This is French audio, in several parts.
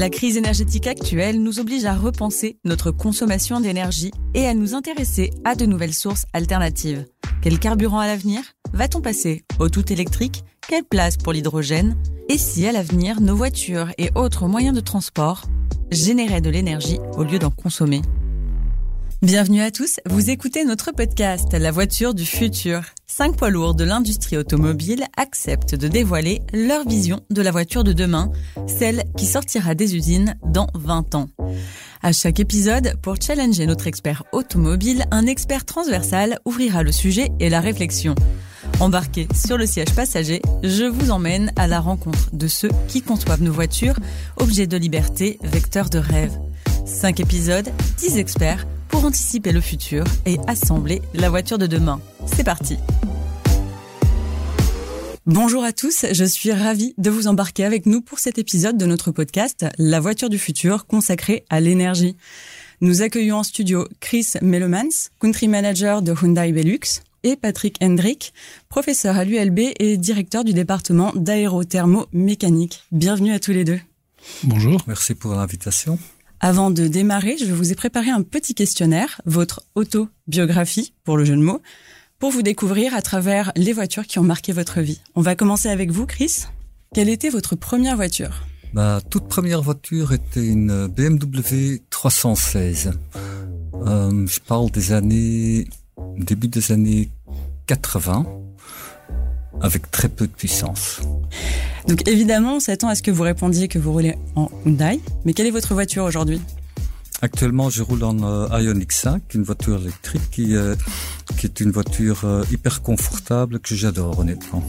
La crise énergétique actuelle nous oblige à repenser notre consommation d'énergie et à nous intéresser à de nouvelles sources alternatives. Quel carburant à l'avenir Va-t-on passer au tout électrique? Quelle place pour l'hydrogène? Et si à l'avenir nos voitures et autres moyens de transport généraient de l'énergie au lieu d'en consommer? Bienvenue à tous, vous écoutez notre podcast La voiture du futur. Cinq poids lourds de l'industrie automobile acceptent de dévoiler leur vision de la voiture de demain, celle qui sortira des usines dans 20 ans. À chaque épisode, pour challenger notre expert automobile, un expert transversal ouvrira le sujet et la réflexion. Embarqué sur le siège passager, je vous emmène à la rencontre de ceux qui conçoivent nos voitures, objets de liberté, vecteurs de rêve. Cinq épisodes, dix experts pour anticiper le futur et assembler la voiture de demain. C'est parti Bonjour à tous, je suis ravie de vous embarquer avec nous pour cet épisode de notre podcast La voiture du futur consacrée à l'énergie. Nous accueillons en studio Chris Melomans, country manager de Hyundai Belux, et Patrick Hendrick, professeur à l'ULB et directeur du département d'aérothermomécanique. Bienvenue à tous les deux. Bonjour. Merci pour l'invitation. Avant de démarrer, je vous ai préparé un petit questionnaire, votre autobiographie pour le jeu de mots, pour vous découvrir à travers les voitures qui ont marqué votre vie. On va commencer avec vous, Chris. Quelle était votre première voiture? Ma toute première voiture était une BMW 316. Euh, je parle des années début des années 80 avec très peu de puissance. Donc évidemment, on s'attend à ce que vous répondiez que vous roulez en Hyundai. Mais quelle est votre voiture aujourd'hui? Actuellement, je roule en euh, Ioniq 5, une voiture électrique qui, euh, qui est une voiture euh, hyper confortable que j'adore honnêtement.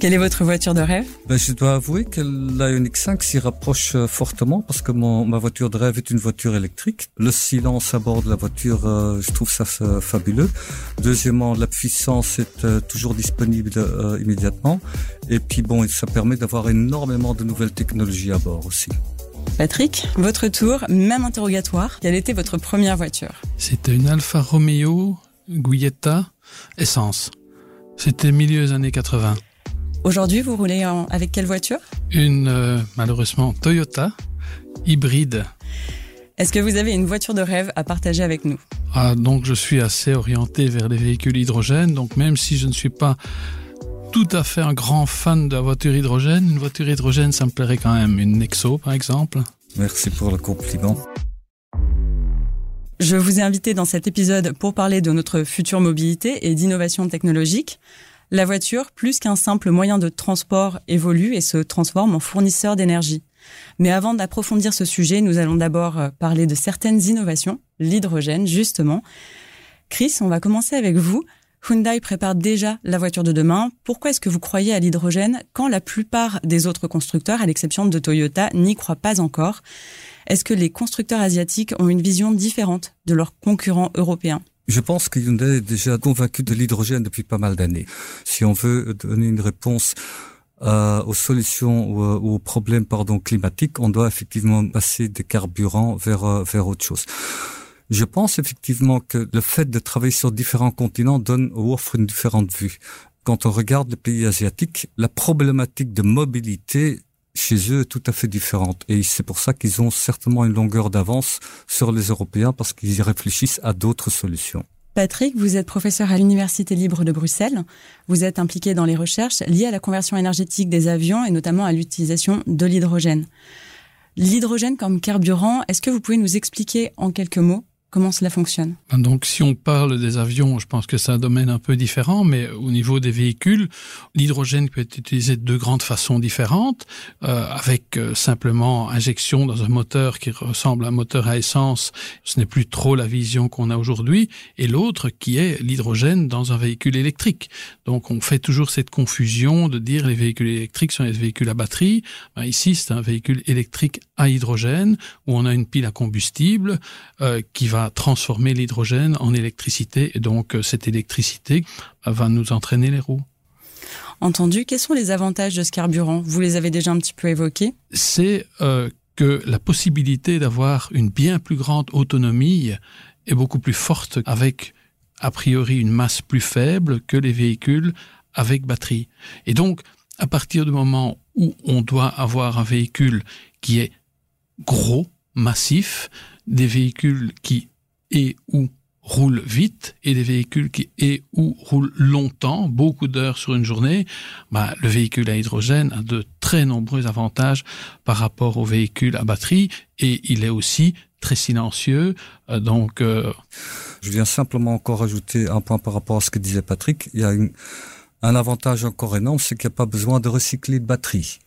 Quelle est votre voiture de rêve? Ben, Je dois avouer que l'Ioniq 5 s'y rapproche euh, fortement parce que mon, ma voiture de rêve est une voiture électrique. Le silence à bord de la voiture, euh, je trouve ça fabuleux. Deuxièmement, la puissance est euh, toujours disponible immédiatement. Et puis bon, ça permet d'avoir énormément de nouvelles technologies à bord aussi. Patrick, votre tour, même interrogatoire. Quelle était votre première voiture? C'était une Alfa Romeo Guietta essence. C'était milieu des années 80. Aujourd'hui, vous roulez avec quelle voiture? Une, euh, malheureusement, Toyota hybride. Est-ce que vous avez une voiture de rêve à partager avec nous? Ah, Donc, je suis assez orienté vers les véhicules hydrogènes. Donc, même si je ne suis pas tout à fait un grand fan de la voiture hydrogène, une voiture hydrogène, ça me plairait quand même. Une Nexo, par exemple. Merci pour le compliment. Je vous ai invité dans cet épisode pour parler de notre future mobilité et d'innovation technologique. La voiture, plus qu'un simple moyen de transport, évolue et se transforme en fournisseur d'énergie. Mais avant d'approfondir ce sujet, nous allons d'abord euh, parler de certaines innovations, l'hydrogène justement. Chris, on va commencer avec vous. Hyundai prépare déjà la voiture de demain. Pourquoi est-ce que vous croyez à l'hydrogène quand la plupart des autres constructeurs, à l'exception de Toyota, n'y croient pas encore? Est-ce que les constructeurs asiatiques ont une vision différente de leurs concurrents européens? Je pense que Hyundai est déjà convaincu de l'hydrogène depuis pas mal d'années. Si on veut donner une réponse euh, aux solutions ou euh, aux problèmes pardon climatiques, on doit effectivement passer des carburants vers euh, vers autre chose. Je pense effectivement que le fait de travailler sur différents continents donne ou offre une différente vue. Quand on regarde les pays asiatiques, la problématique de mobilité chez eux tout à fait différente. Et c'est pour ça qu'ils ont certainement une longueur d'avance sur les Européens parce qu'ils y réfléchissent à d'autres solutions. Patrick, vous êtes professeur à l'Université libre de Bruxelles. Vous êtes impliqué dans les recherches liées à la conversion énergétique des avions et notamment à l'utilisation de l'hydrogène. L'hydrogène comme carburant, est-ce que vous pouvez nous expliquer en quelques mots Comment cela fonctionne? Donc, si on parle des avions, je pense que c'est un domaine un peu différent, mais au niveau des véhicules, l'hydrogène peut être utilisé de deux grandes façons différentes, euh, avec euh, simplement injection dans un moteur qui ressemble à un moteur à essence. Ce n'est plus trop la vision qu'on a aujourd'hui, et l'autre qui est l'hydrogène dans un véhicule électrique. Donc, on fait toujours cette confusion de dire les véhicules électriques sont des véhicules à batterie. Ben, ici, c'est un véhicule électrique à hydrogène où on a une pile à combustible euh, qui va transformer l'hydrogène en électricité et donc euh, cette électricité va nous entraîner les roues. Entendu, quels sont les avantages de ce carburant? Vous les avez déjà un petit peu évoqués. C'est euh, que la possibilité d'avoir une bien plus grande autonomie est beaucoup plus forte avec a priori une masse plus faible que les véhicules avec batterie. Et donc, à partir du moment où on doit avoir un véhicule qui est gros, massifs, des véhicules qui et ou roulent vite et des véhicules qui et ou roulent longtemps, beaucoup d'heures sur une journée, bah, le véhicule à hydrogène a de très nombreux avantages par rapport au véhicule à batterie et il est aussi très silencieux. Euh, donc, euh... je viens simplement encore ajouter un point par rapport à ce que disait Patrick. Il y a une, un avantage encore énorme, c'est qu'il n'y a pas besoin de recycler de batterie.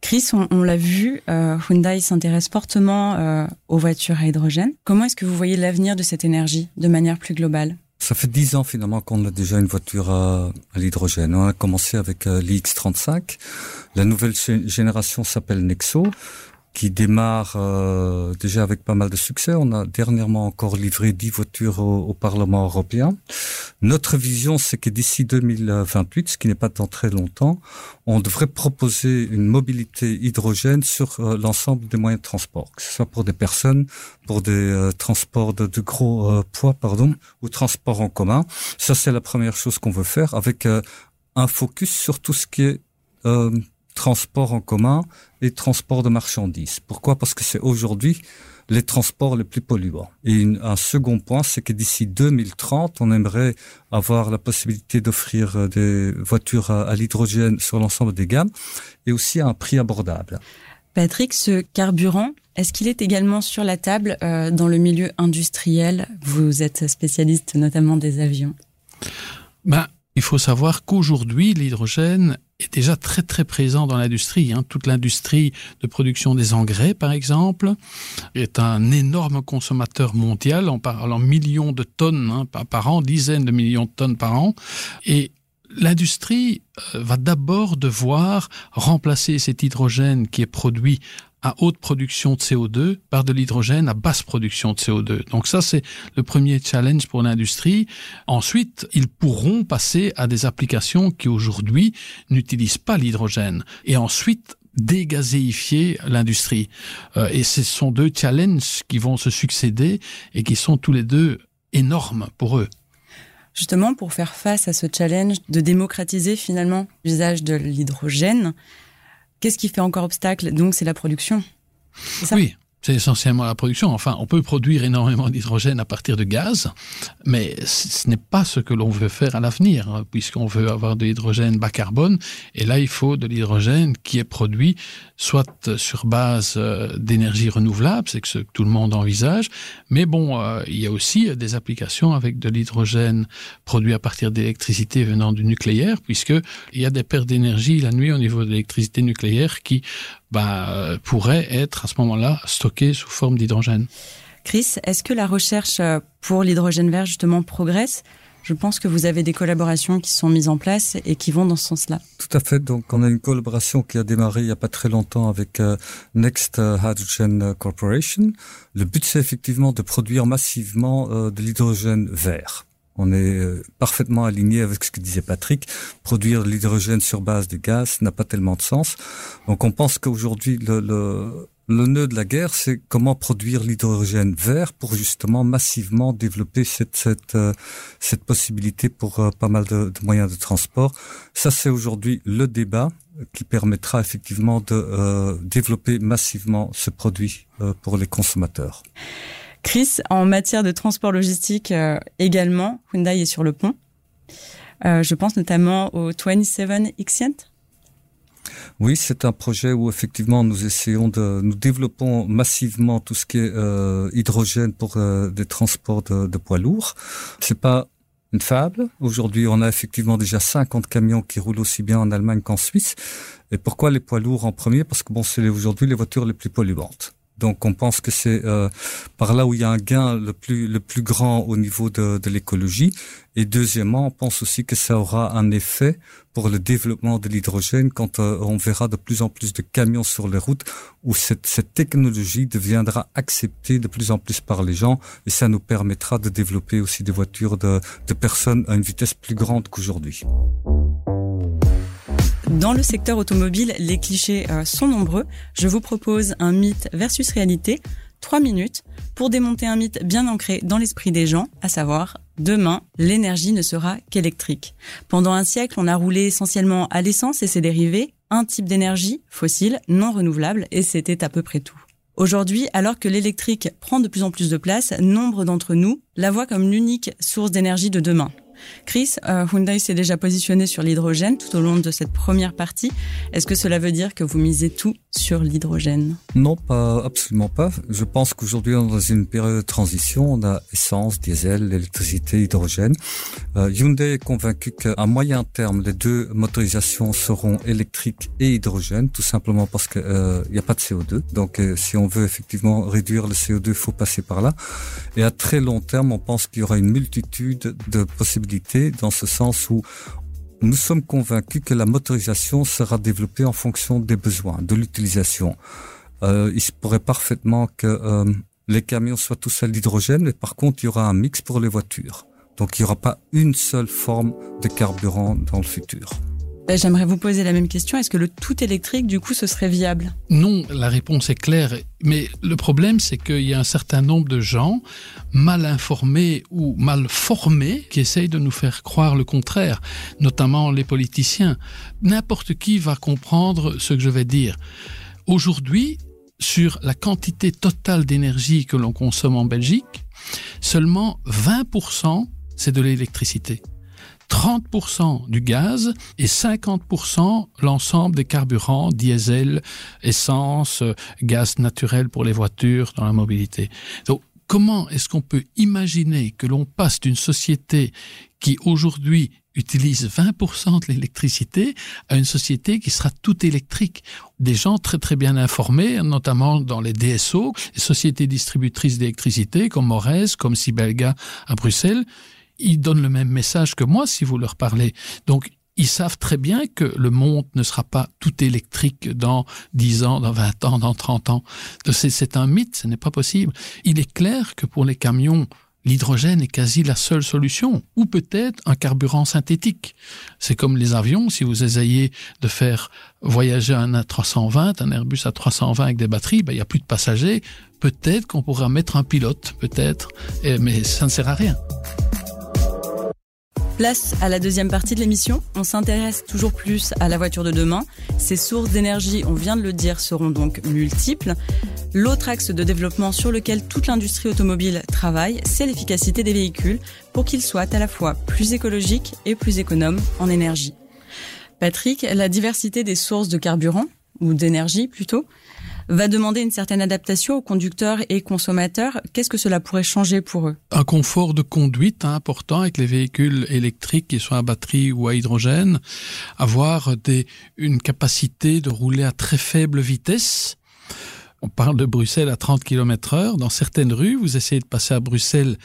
Chris, on, on l'a vu, euh, Hyundai s'intéresse fortement euh, aux voitures à hydrogène. Comment est-ce que vous voyez l'avenir de cette énergie de manière plus globale? Ça fait dix ans finalement qu'on a déjà une voiture à, à l'hydrogène. On a commencé avec euh, l'IX35. La nouvelle génération s'appelle Nexo qui démarre euh, déjà avec pas mal de succès. On a dernièrement encore livré 10 voitures au, au Parlement européen. Notre vision, c'est que d'ici 2028, ce qui n'est pas dans très longtemps, on devrait proposer une mobilité hydrogène sur euh, l'ensemble des moyens de transport, que ce soit pour des personnes, pour des euh, transports de, de gros euh, poids, pardon, ou transports en commun. Ça, c'est la première chose qu'on veut faire avec un focus sur tout ce qui est euh, transport en commun et transport de marchandises. Pourquoi? Parce que c'est aujourd'hui les transports les plus polluants. Et une, un second point, c'est que d'ici 2030, on aimerait avoir la possibilité d'offrir euh, des voitures à, à l'hydrogène sur l'ensemble des gammes et aussi à un prix abordable. Patrick, ce carburant, est-ce qu'il est également sur la table euh, dans le milieu industriel? Vous êtes spécialiste notamment des avions. Ben, il faut savoir qu'aujourd'hui, l'hydrogène est déjà très très présent dans l'industrie. Hein. Toute l'industrie de production des engrais, par exemple, est un énorme consommateur mondial. On parle en millions de tonnes hein, par, an, dizaines de millions de tonnes par an. Et l'industrie euh, va d'abord devoir remplacer cet hydrogène qui est produit à haute production de CO2 par de l'hydrogène à basse production de CO2. Donc ça, c'est le premier challenge pour l'industrie. Ensuite, ils pourront passer à des applications qui aujourd'hui n'utilisent pas l'hydrogène. Et ensuite, dégazéifier l'industrie. Euh, et ce sont deux challenges qui vont se succéder et qui sont tous les deux énormes pour eux. Justement, pour faire face à ce challenge de démocratiser finalement l'usage de l'hydrogène, Qu'est-ce qui fait encore obstacle? Donc, c'est la production. C'est essentiellement la production. Enfin, on peut produire énormément d'hydrogène à partir de gaz, mais ce n'est pas ce que l'on veut faire à l'avenir, hein, puisqu'on veut avoir de l'hydrogène bas carbone. Et là, il faut de l'hydrogène qui est produit soit sur base euh, d'énergie renouvelable, c'est ce que tout le monde envisage, mais bon, euh, il y a aussi des applications avec de l'hydrogène produit à partir d'électricité venant du nucléaire, puisque il y a des pertes d'énergie la nuit au niveau de l'électricité nucléaire qui bah, pourrait être à ce moment-là stocké sous forme d'hydrogène. Chris, est-ce que la recherche pour l'hydrogène vert justement progresse? Je pense que vous avez des collaborations qui sont mises en place et qui vont dans ce sens-là. Tout à fait. Donc, on a une collaboration qui a démarré il n'y a pas très longtemps avec euh, Next Hydrogen Corporation. Le but, c'est effectivement de produire massivement euh, de l'hydrogène vert. On est euh, parfaitement aligné avec ce que disait Patrick. Produire l'hydrogène sur base de gaz n'a pas tellement de sens. Donc, on pense qu'aujourd'hui, le, le le nœud de la guerre, c'est comment produire l'hydrogène vert pour justement massivement développer cette cette euh, cette possibilité pour euh, pas mal de, moyens de transport. Ça, c'est aujourd'hui le débat qui permettra effectivement de développer massivement ce produit pour les consommateurs. Chris, en matière de transport logistique euh, également, Hyundai est sur le pont. Euh, je pense notamment au 27 Xient. Oui, c'est un projet où effectivement nous essayons de nous développons massivement tout ce qui est euh, hydrogène pour euh, des transports de, de poids lourds. C'est pas une fable. Aujourd'hui, on a effectivement déjà 50 camions qui roulent aussi bien en Allemagne qu'en Suisse. Et pourquoi les poids lourds en premier? Parce que bon, c'est aujourd'hui les voitures les plus polluantes. Donc on pense que c'est euh, par là où il y a un gain le plus le plus grand au niveau de, de l'écologie. Et deuxièmement, on pense aussi que ça aura un effet pour le développement de l'hydrogène quand euh, on verra de plus en plus de camions sur les routes où cette, cette technologie deviendra acceptée de plus en plus par les gens et ça nous permettra de développer aussi des voitures de, de personnes à une vitesse plus grande qu'aujourd'hui. Dans le secteur automobile, les clichés euh, sont nombreux. Je vous propose un mythe versus réalité, trois minutes, pour démonter un mythe bien ancré dans l'esprit des gens, à savoir, demain, l'énergie ne sera qu'électrique. Pendant un siècle, on a roulé essentiellement à l'essence et ses dérivés, un type d'énergie, fossile, non renouvelable, et c'était à peu près tout. Aujourd'hui, alors que l'électrique prend de plus en plus de place, nombre d'entre nous la voient comme l'unique source d'énergie de demain. Chris, euh, Hyundai s'est déjà positionné sur l'hydrogène tout au long de cette première partie. Est-ce que cela veut dire que vous misez tout sur l'hydrogène? Non, pas absolument pas. Je pense qu'aujourd'hui on est dans une période de transition. On a essence, diesel, électricité, hydrogène. Euh, Hyundai est convaincu qu'à moyen terme, les deux motorisations seront électriques et hydrogène, tout simplement parce qu'il euh, n'y a pas de CO2. Donc si on veut effectivement réduire le CO2, il faut passer par là. Et à très long terme, on pense qu'il y aura une multitude de possibilités dans ce sens où nous sommes convaincus que la motorisation sera développée en fonction des besoins, de l'utilisation. Euh, il se pourrait parfaitement que euh, les camions soient tous à l'hydrogène, mais par contre, il y aura un mix pour les voitures. Donc, il n'y aura pas une seule forme de carburant dans le futur. Ben, j'aimerais vous poser la même question. Est-ce que le tout électrique, du coup, ce serait viable? Non, la réponse est claire. Mais le problème, c'est qu'il y a un certain nombre de gens mal informés ou mal formés qui essayent de nous faire croire le contraire, notamment les politiciens. N'importe qui va comprendre ce que je vais dire. Aujourd'hui, sur la quantité totale d'énergie que l'on consomme en Belgique, seulement 20% c'est de l'électricité. 30% du gaz et 50% l'ensemble des carburants, diesel, essence, gaz naturel pour les voitures dans la mobilité. Donc, comment est-ce qu'on peut imaginer que l'on passe d'une société qui aujourd'hui utilise 20% de l'électricité à une société qui sera tout électrique? Des gens très très bien informés, notamment dans les DSO, les sociétés distributrices d'électricité comme Morez, comme Sibelga à Bruxelles, ils donnent le même message que moi si vous leur parlez. Donc, ils savent très bien que le monde ne sera pas tout électrique dans 10 ans, dans 20 ans, dans 30 ans. C'est un mythe, ce n'est pas possible. Il est clair que pour les camions, l'hydrogène est quasi la seule solution, ou peut-être un carburant synthétique. C'est comme les avions, si vous essayez de faire voyager un A320, un Airbus A320 avec des batteries, ben, il n'y a plus de passagers, peut-être qu'on pourra mettre un pilote, peut-être, mais ça ne sert à rien. Place à la deuxième partie de l'émission. On s'intéresse toujours plus à la voiture de demain. Ses sources d'énergie, on vient de le dire, seront donc multiples. L'autre axe de développement sur lequel toute l'industrie automobile travaille, c'est l'efficacité des véhicules pour qu'ils soient à la fois plus écologiques et plus économes en énergie. Patrick, la diversité des sources de carburant, ou d'énergie plutôt, va demander une certaine adaptation aux conducteurs et consommateurs. Qu'est-ce que cela pourrait changer pour eux? Un confort de conduite important avec les véhicules électriques, qu'ils soient à batterie ou à hydrogène, avoir une capacité de rouler à très faible vitesse. On parle de Bruxelles à 30 km heure. Dans certaines rues, vous essayez de passer à Bruxelles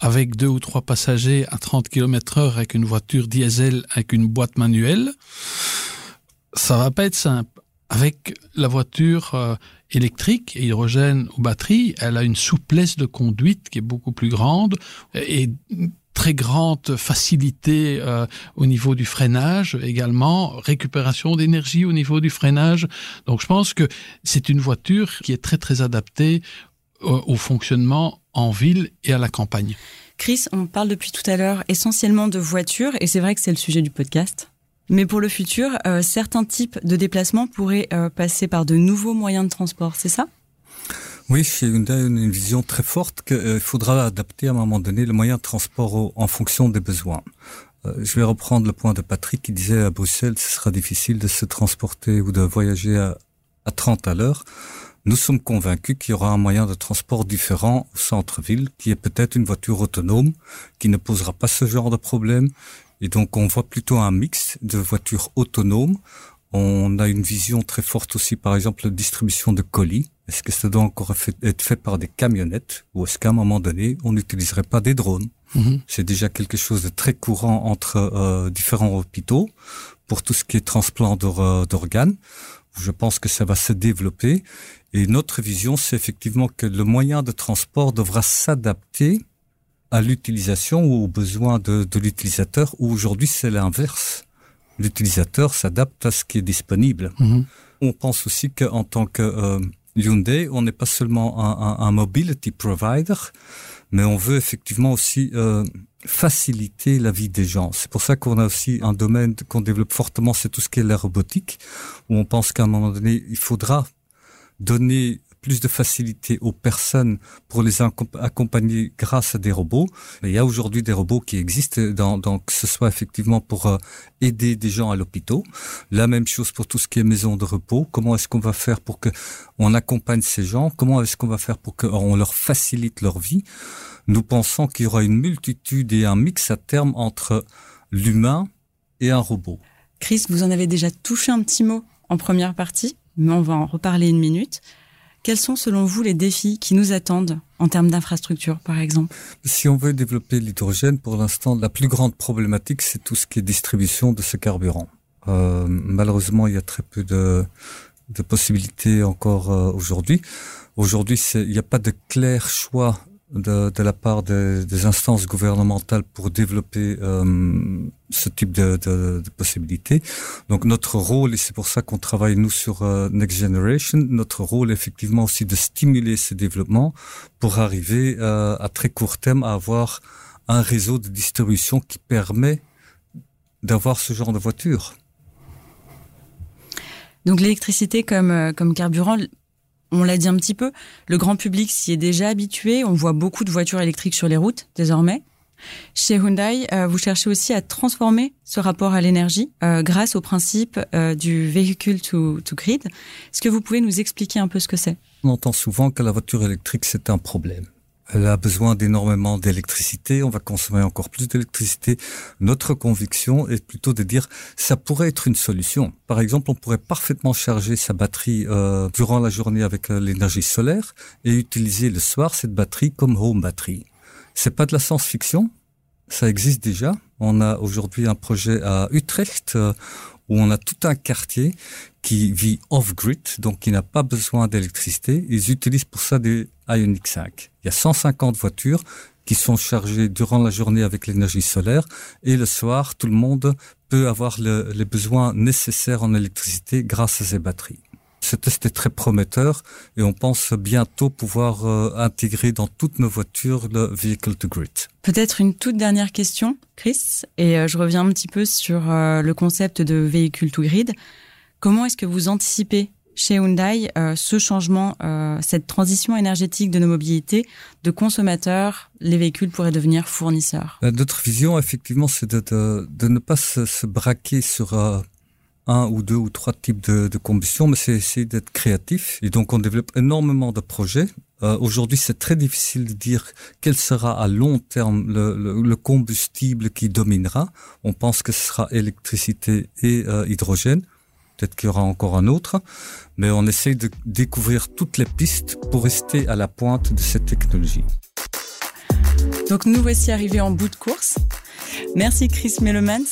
avec deux ou trois passagers à 30 km heure avec une voiture diesel avec une boîte manuelle. Ça va pas être simple avec la voiture euh, électrique, hydrogène ou batterie, elle a une souplesse de conduite qui est beaucoup plus grande et très grande facilité euh, au niveau du freinage également, récupération d'énergie au niveau du freinage. Donc je pense que c'est une voiture qui est très très adaptée au, au fonctionnement en ville et à la campagne. Chris, on parle depuis tout à l'heure essentiellement de voitures et c'est vrai que c'est le sujet du podcast. Mais pour le futur, euh, certains types de déplacements pourraient euh, passer par de nouveaux moyens de transport, c'est ça? Oui, on a une vision très forte qu'il euh, faudra adapter à un moment donné le moyen de transport en fonction des besoins. je vais reprendre le point de Patrick qui disait à Bruxelles, ce sera difficile de se transporter ou de voyager à, à 30 à l'heure. Nous sommes convaincus qu'il y aura un moyen de transport différent au centre-ville, qui est peut-être une voiture autonome, qui ne posera pas ce genre de problème, et donc on voit plutôt un mix de voitures autonomes. On a une vision très forte aussi, par exemple, de distribution de colis. Est-ce que ça doit encore être fait par des camionnettes ou est-ce qu'à un moment donné, on n'utiliserait pas des drones? Mm-hmm. C'est déjà quelque chose de très courant entre euh, différents hôpitaux pour tout ce qui est transplant euh, d'organes. Je pense que ça va se développer. Et notre vision, c'est effectivement que le moyen de transport devra s'adapter à l'utilisation ou aux besoins de, de l'utilisateur, où aujourd'hui c'est l'inverse. L'utilisateur s'adapte à ce qui est disponible. Mhm. On pense aussi qu'en tant que euh, Hyundai, on n'est pas seulement un, un, un, mobility provider, mais on veut effectivement aussi euh, faciliter la vie des gens. C'est pour ça qu'on a aussi un domaine qu'on développe fortement, c'est tout ce qui est la robotique, où on pense qu'à un moment donné, il faudra donner plus de facilité aux personnes pour les accompagner grâce à des robots. Il y a aujourd'hui des robots qui existent, dans, dans, que ce soit effectivement pour euh, aider des gens à l'hôpital. La même chose pour tout ce qui est maison de repos. Comment est-ce qu'on va faire pour que on accompagne ces gens? Comment est-ce qu'on va faire pour qu'on leur facilite leur vie? Nous pensons qu'il y aura une multitude et un mix à terme entre l'humain et un robot. Chris, vous en avez déjà touché un petit mot en première partie, mais on va en reparler une minute. Quels sont selon vous les défis qui nous attendent en termes d'infrastructure, par exemple? Si on veut développer l'hydrogène, pour l'instant, la plus grande problématique, c'est tout ce qui est distribution de ce carburant. Euh, malheureusement, il y a très peu de, de possibilités encore euh, aujourd'hui. Aujourd'hui, il n'y a pas de clair choix de, de la part des, des, instances gouvernementales pour développer euh, ce type de, de, de, possibilités. Donc notre rôle, et c'est pour ça qu'on travaille nous sur euh, Next Generation, notre rôle effectivement aussi de stimuler ce développement pour arriver euh, à très court terme à avoir un réseau de distribution qui permet d'avoir ce genre de voiture. Donc l'électricité comme, euh, comme carburant, on l'a dit un petit peu, le grand public s'y est déjà habitué. On voit beaucoup de voitures électriques sur les routes désormais. Chez Hyundai, euh, vous cherchez aussi à transformer ce rapport à l'énergie euh, grâce au principe euh, du véhicule to, to grid. Est-ce que vous pouvez nous expliquer un peu ce que c'est? On entend souvent que la voiture électrique, c'est un problème. Elle a besoin d'énormément d'électricité, on va consommer encore plus d'électricité. Notre conviction est plutôt de dire ça pourrait être une solution. Par exemple, on pourrait parfaitement charger sa batterie euh, durant la journée avec euh, l'énergie solaire et utiliser le soir cette batterie comme home battery. C'est pas de la science-fiction, ça existe déjà. On a aujourd'hui un projet à Utrecht euh, où on a tout un quartier qui vit off-grid, donc qui n'a pas besoin d'électricité. Ils utilisent pour ça des Ioniq 5. Il y a 150 voitures qui sont chargées durant la journée avec l'énergie solaire et le soir, tout le monde peut avoir le, les besoins nécessaires en électricité grâce à ces batteries. Ce test est très prometteur et on pense bientôt pouvoir euh, intégrer dans toutes nos voitures le vehicle to grid. Peut-être une toute dernière question, Chris, et euh, je reviens un petit peu sur euh, le concept de véhicule to grid. Comment est-ce que vous anticipez chez Hyundai ce changement, cette transition énergétique de nos mobilités, de consommateurs, les véhicules pourraient devenir fournisseurs? Notre vision, effectivement, c'est de, de, de, ne pas se, se braquer sur un ou deux ou trois types de, combustion, mais c'est essayer d'être créatif. Et donc, on développe énormément de projets. Euh, Aujourd'hui, c'est très difficile de dire quel sera à long terme le, le, le, combustible qui dominera. On pense que ce sera électricité et euh, hydrogène. Peut-être qu'il y aura encore un autre, mais on essaye de découvrir toutes les pistes pour rester à la pointe de cette technologie. Donc nous voici arrivés en bout de course. Merci Chris Melomans,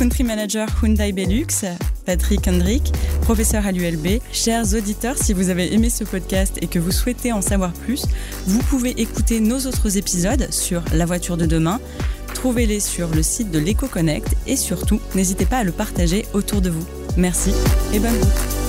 Country Manager Hyundai Belux, Patrick Hendrick, professeur à l'ULB. Chers auditeurs, si vous avez aimé ce podcast et que vous souhaitez en savoir plus, vous pouvez écouter nos autres épisodes sur la voiture de demain. Trouvez-les sur le site de l'EcoConnect et surtout, n'hésitez pas à le partager autour de vous. Merci et bonne route.